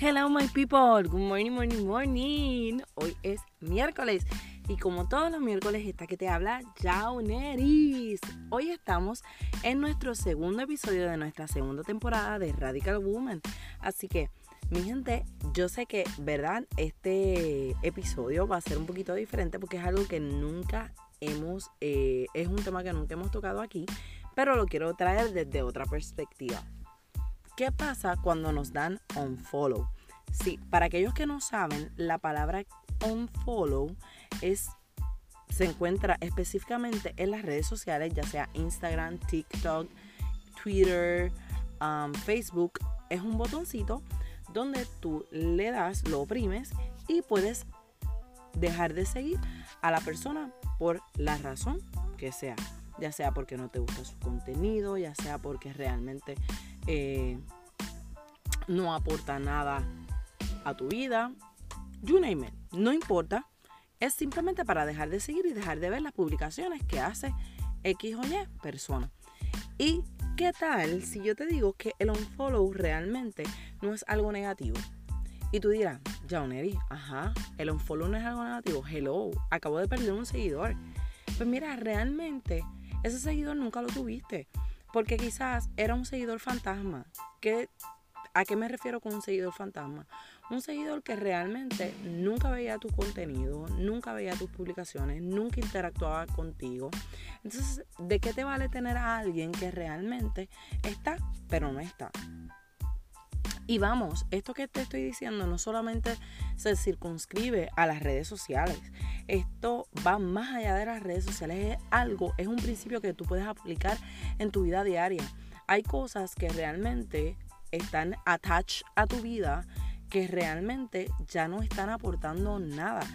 Hello my people, good morning, morning, morning. Hoy es miércoles y como todos los miércoles está que te habla Jauneris. Hoy estamos en nuestro segundo episodio de nuestra segunda temporada de Radical Woman. Así que, mi gente, yo sé que, ¿verdad? Este episodio va a ser un poquito diferente porque es algo que nunca hemos, eh, es un tema que nunca hemos tocado aquí, pero lo quiero traer desde otra perspectiva. ¿Qué pasa cuando nos dan unfollow? Sí, para aquellos que no saben, la palabra unfollow es se encuentra específicamente en las redes sociales, ya sea Instagram, TikTok, Twitter, um, Facebook. Es un botoncito donde tú le das, lo oprimes y puedes dejar de seguir a la persona por la razón que sea. Ya sea porque no te gusta su contenido, ya sea porque realmente eh, no aporta nada a tu vida. You name it. No importa. Es simplemente para dejar de seguir y dejar de ver las publicaciones que hace X o Y persona. ¿Y qué tal si yo te digo que el unfollow realmente no es algo negativo? Y tú dirás, Jauneri, ajá, el unfollow no es algo negativo. Hello, acabo de perder un seguidor. Pues mira, realmente ese seguidor nunca lo tuviste. Porque quizás era un seguidor fantasma que ¿A qué me refiero con un seguidor fantasma? Un seguidor que realmente nunca veía tu contenido, nunca veía tus publicaciones, nunca interactuaba contigo. Entonces, ¿de qué te vale tener a alguien que realmente está, pero no está? Y vamos, esto que te estoy diciendo no solamente se circunscribe a las redes sociales. Esto va más allá de las redes sociales. Es algo, es un principio que tú puedes aplicar en tu vida diaria. Hay cosas que realmente están attached a tu vida que realmente ya no están aportando nada,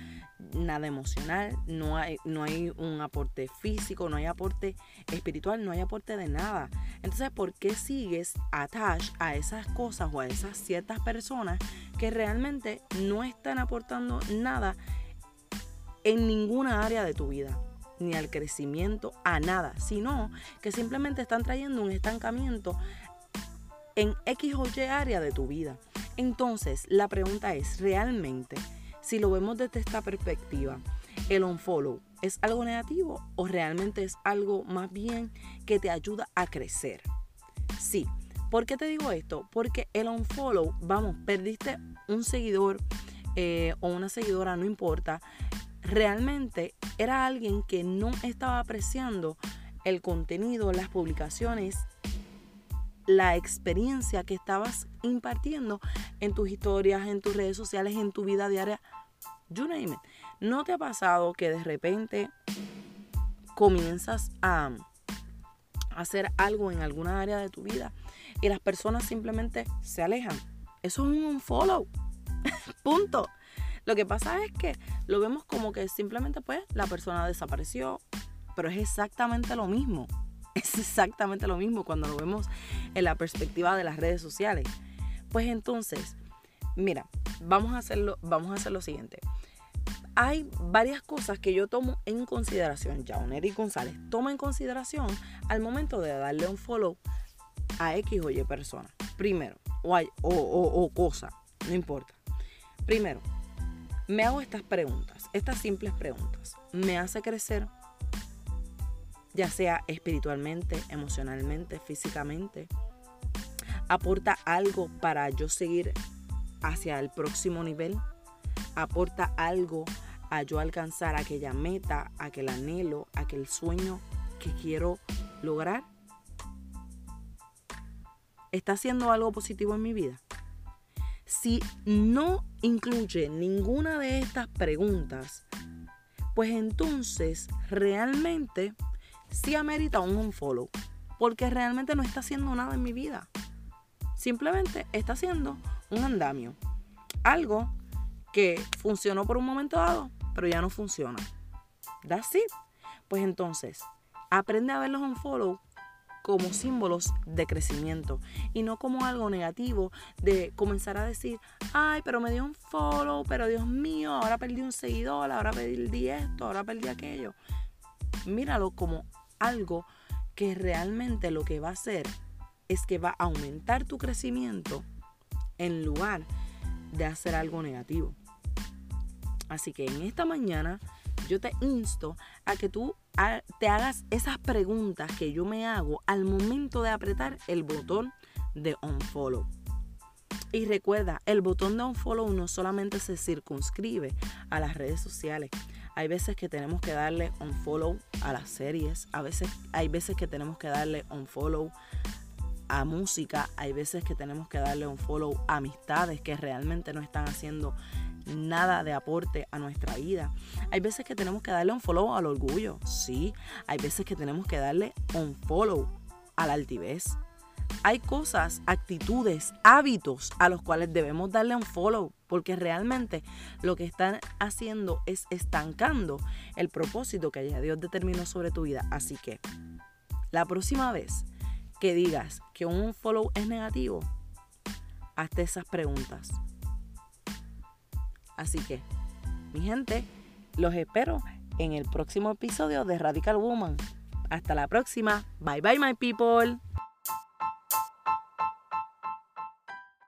nada emocional, no hay, no hay un aporte físico, no hay aporte espiritual, no hay aporte de nada. Entonces, ¿por qué sigues attached a esas cosas o a esas ciertas personas que realmente no están aportando nada en ninguna área de tu vida? ni al crecimiento, a nada, sino que simplemente están trayendo un estancamiento en X o Y área de tu vida. Entonces, la pregunta es, ¿realmente, si lo vemos desde esta perspectiva, el unfollow es algo negativo o realmente es algo más bien que te ayuda a crecer? Sí. ¿Por qué te digo esto? Porque el unfollow, vamos, perdiste un seguidor eh, o una seguidora, no importa, realmente era alguien que no estaba apreciando el contenido, las publicaciones la experiencia que estabas impartiendo en tus historias, en tus redes sociales, en tu vida diaria. You name it. ¿No te ha pasado que de repente comienzas a hacer algo en alguna área de tu vida y las personas simplemente se alejan? Eso es un follow. Punto. Lo que pasa es que lo vemos como que simplemente pues la persona desapareció, pero es exactamente lo mismo. Es exactamente lo mismo cuando lo vemos en la perspectiva de las redes sociales. Pues entonces, mira, vamos a hacerlo, vamos a hacer lo siguiente. Hay varias cosas que yo tomo en consideración, Eric González toma en consideración al momento de darle un follow a X o Y persona. Primero, o, o, o cosa, no importa. Primero, me hago estas preguntas, estas simples preguntas. ¿Me hace crecer? Ya sea espiritualmente, emocionalmente, físicamente. Aporta algo para yo seguir hacia el próximo nivel. Aporta algo a yo alcanzar aquella meta, aquel anhelo, aquel sueño que quiero lograr. ¿Está haciendo algo positivo en mi vida? Si no incluye ninguna de estas preguntas, pues entonces realmente sí amerita un unfollow. Porque realmente no está haciendo nada en mi vida. Simplemente está haciendo un andamio. Algo que funcionó por un momento dado, pero ya no funciona. That's it. Pues entonces, aprende a ver los unfollow como símbolos de crecimiento y no como algo negativo de comenzar a decir, ay, pero me dio un follow, pero Dios mío, ahora perdí un seguidor, ahora perdí esto, ahora perdí aquello. Míralo como algo que realmente lo que va a hacer es que va a aumentar tu crecimiento en lugar de hacer algo negativo. Así que en esta mañana yo te insto a que tú te hagas esas preguntas que yo me hago al momento de apretar el botón de unfollow. Y recuerda, el botón de unfollow no solamente se circunscribe a las redes sociales. Hay veces que tenemos que darle unfollow a las series, a veces hay veces que tenemos que darle unfollow a música, hay veces que tenemos que darle unfollow a amistades que realmente no están haciendo nada de aporte a nuestra vida. Hay veces que tenemos que darle un follow al orgullo, sí. Hay veces que tenemos que darle un follow a la altivez. Hay cosas, actitudes, hábitos a los cuales debemos darle un follow, porque realmente lo que están haciendo es estancando el propósito que ya Dios determinó sobre tu vida. Así que la próxima vez que digas que un follow es negativo, hazte esas preguntas. Así que, mi gente, los espero en el próximo episodio de Radical Woman. Hasta la próxima. Bye bye, my people.